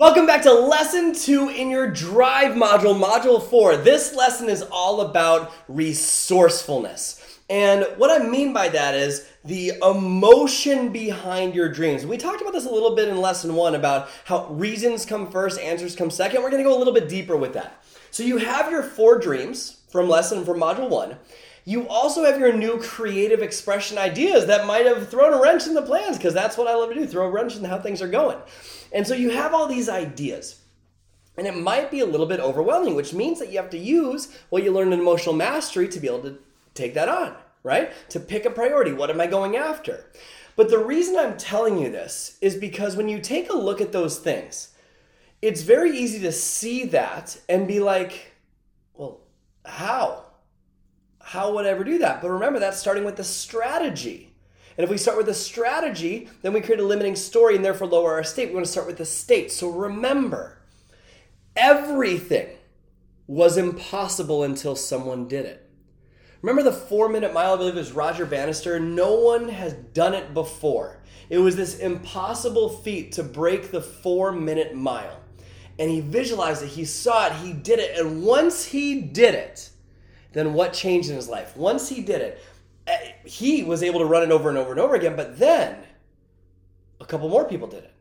Welcome back to lesson two in your drive module, module four. This lesson is all about resourcefulness. And what I mean by that is the emotion behind your dreams. We talked about this a little bit in lesson one about how reasons come first, answers come second. We're gonna go a little bit deeper with that. So you have your four dreams from lesson from module one. You also have your new creative expression ideas that might have thrown a wrench in the plans because that's what I love to do throw a wrench in how things are going. And so you have all these ideas. And it might be a little bit overwhelming, which means that you have to use what you learned in emotional mastery to be able to take that on, right? To pick a priority. What am I going after? But the reason I'm telling you this is because when you take a look at those things, it's very easy to see that and be like, well, how? How would I ever do that? But remember, that's starting with the strategy. And if we start with a strategy, then we create a limiting story and therefore lower our state. We want to start with the state. So remember, everything was impossible until someone did it. Remember the four minute mile? I believe it was Roger Bannister. No one has done it before. It was this impossible feat to break the four minute mile. And he visualized it, he saw it, he did it. And once he did it, then what changed in his life? Once he did it, Eh, he was able to run it over and over and over again, but then a couple more people did it.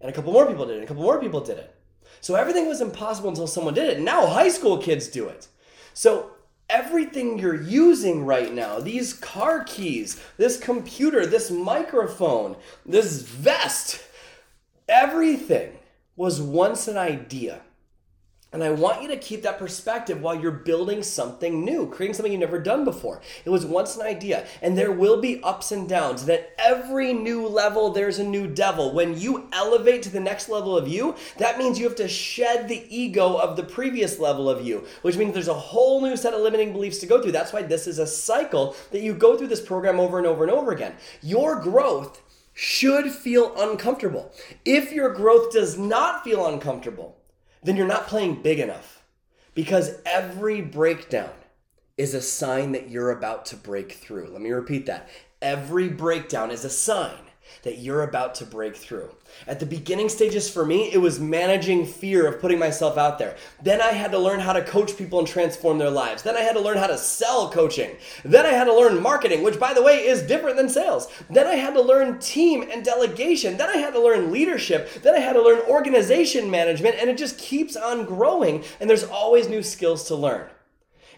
And a couple more people did it. And a couple more people did it. So everything was impossible until someone did it. Now high school kids do it. So everything you're using right now, these car keys, this computer, this microphone, this vest, everything was once an idea. And I want you to keep that perspective while you're building something new, creating something you've never done before. It was once an idea, and there will be ups and downs. That every new level, there's a new devil. When you elevate to the next level of you, that means you have to shed the ego of the previous level of you, which means there's a whole new set of limiting beliefs to go through. That's why this is a cycle that you go through this program over and over and over again. Your growth should feel uncomfortable. If your growth does not feel uncomfortable, then you're not playing big enough. Because every breakdown is a sign that you're about to break through. Let me repeat that. Every breakdown is a sign that you're about to break through. At the beginning stages for me, it was managing fear of putting myself out there. Then I had to learn how to coach people and transform their lives. Then I had to learn how to sell coaching. Then I had to learn marketing, which by the way is different than sales. Then I had to learn team and delegation. Then I had to learn leadership. Then I had to learn organization management, and it just keeps on growing, and there's always new skills to learn.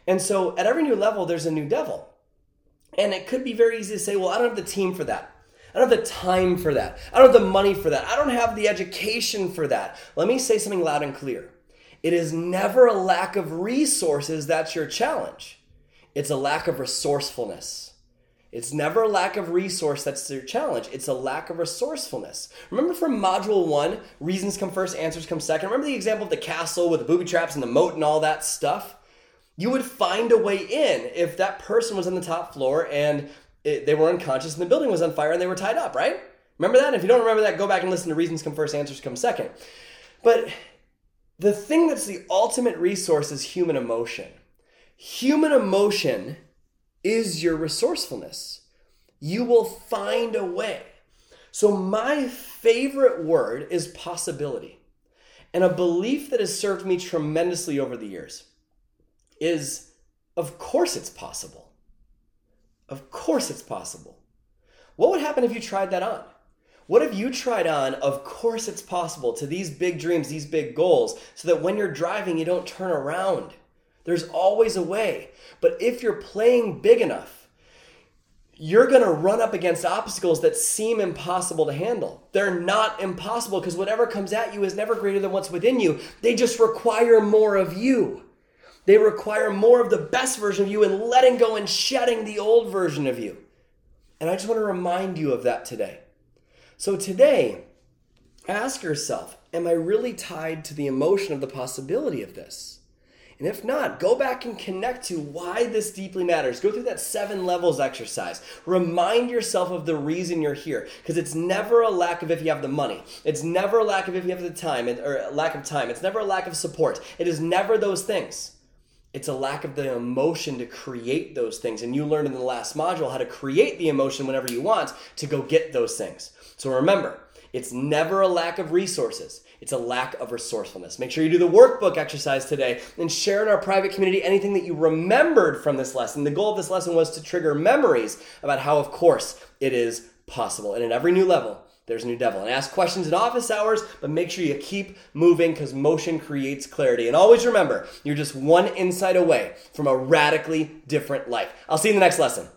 And so at every new level, there's a new devil. And it could be very easy to say, well, I don't have the team for that. I don't have the time for that. I don't have the money for that. I don't have the education for that. Let me say something loud and clear. It is never a lack of resources that's your challenge. It's a lack of resourcefulness. It's never a lack of resource that's your challenge. It's a lack of resourcefulness. Remember from module one, reasons come first, answers come second. Remember the example of the castle with the booby traps and the moat and all that stuff? You would find a way in if that person was on the top floor and it, they were unconscious and the building was on fire and they were tied up, right? Remember that? If you don't remember that, go back and listen to Reasons Come First, Answers Come Second. But the thing that's the ultimate resource is human emotion. Human emotion is your resourcefulness. You will find a way. So, my favorite word is possibility. And a belief that has served me tremendously over the years is of course it's possible. Of course it's possible. What would happen if you tried that on? What if you tried on, of course it's possible, to these big dreams, these big goals, so that when you're driving, you don't turn around? There's always a way. But if you're playing big enough, you're going to run up against obstacles that seem impossible to handle. They're not impossible because whatever comes at you is never greater than what's within you. They just require more of you. They require more of the best version of you and letting go and shedding the old version of you. And I just want to remind you of that today. So today, ask yourself Am I really tied to the emotion of the possibility of this? And if not, go back and connect to why this deeply matters. Go through that seven levels exercise. Remind yourself of the reason you're here. Because it's never a lack of if you have the money. It's never a lack of if you have the time, or lack of time. It's never a lack of support. It is never those things. It's a lack of the emotion to create those things. And you learned in the last module how to create the emotion whenever you want to go get those things. So remember, it's never a lack of resources. It's a lack of resourcefulness. Make sure you do the workbook exercise today and share in our private community anything that you remembered from this lesson. The goal of this lesson was to trigger memories about how, of course, it is possible. And at every new level, there's a new devil. And ask questions in office hours, but make sure you keep moving because motion creates clarity. And always remember, you're just one insight away from a radically different life. I'll see you in the next lesson.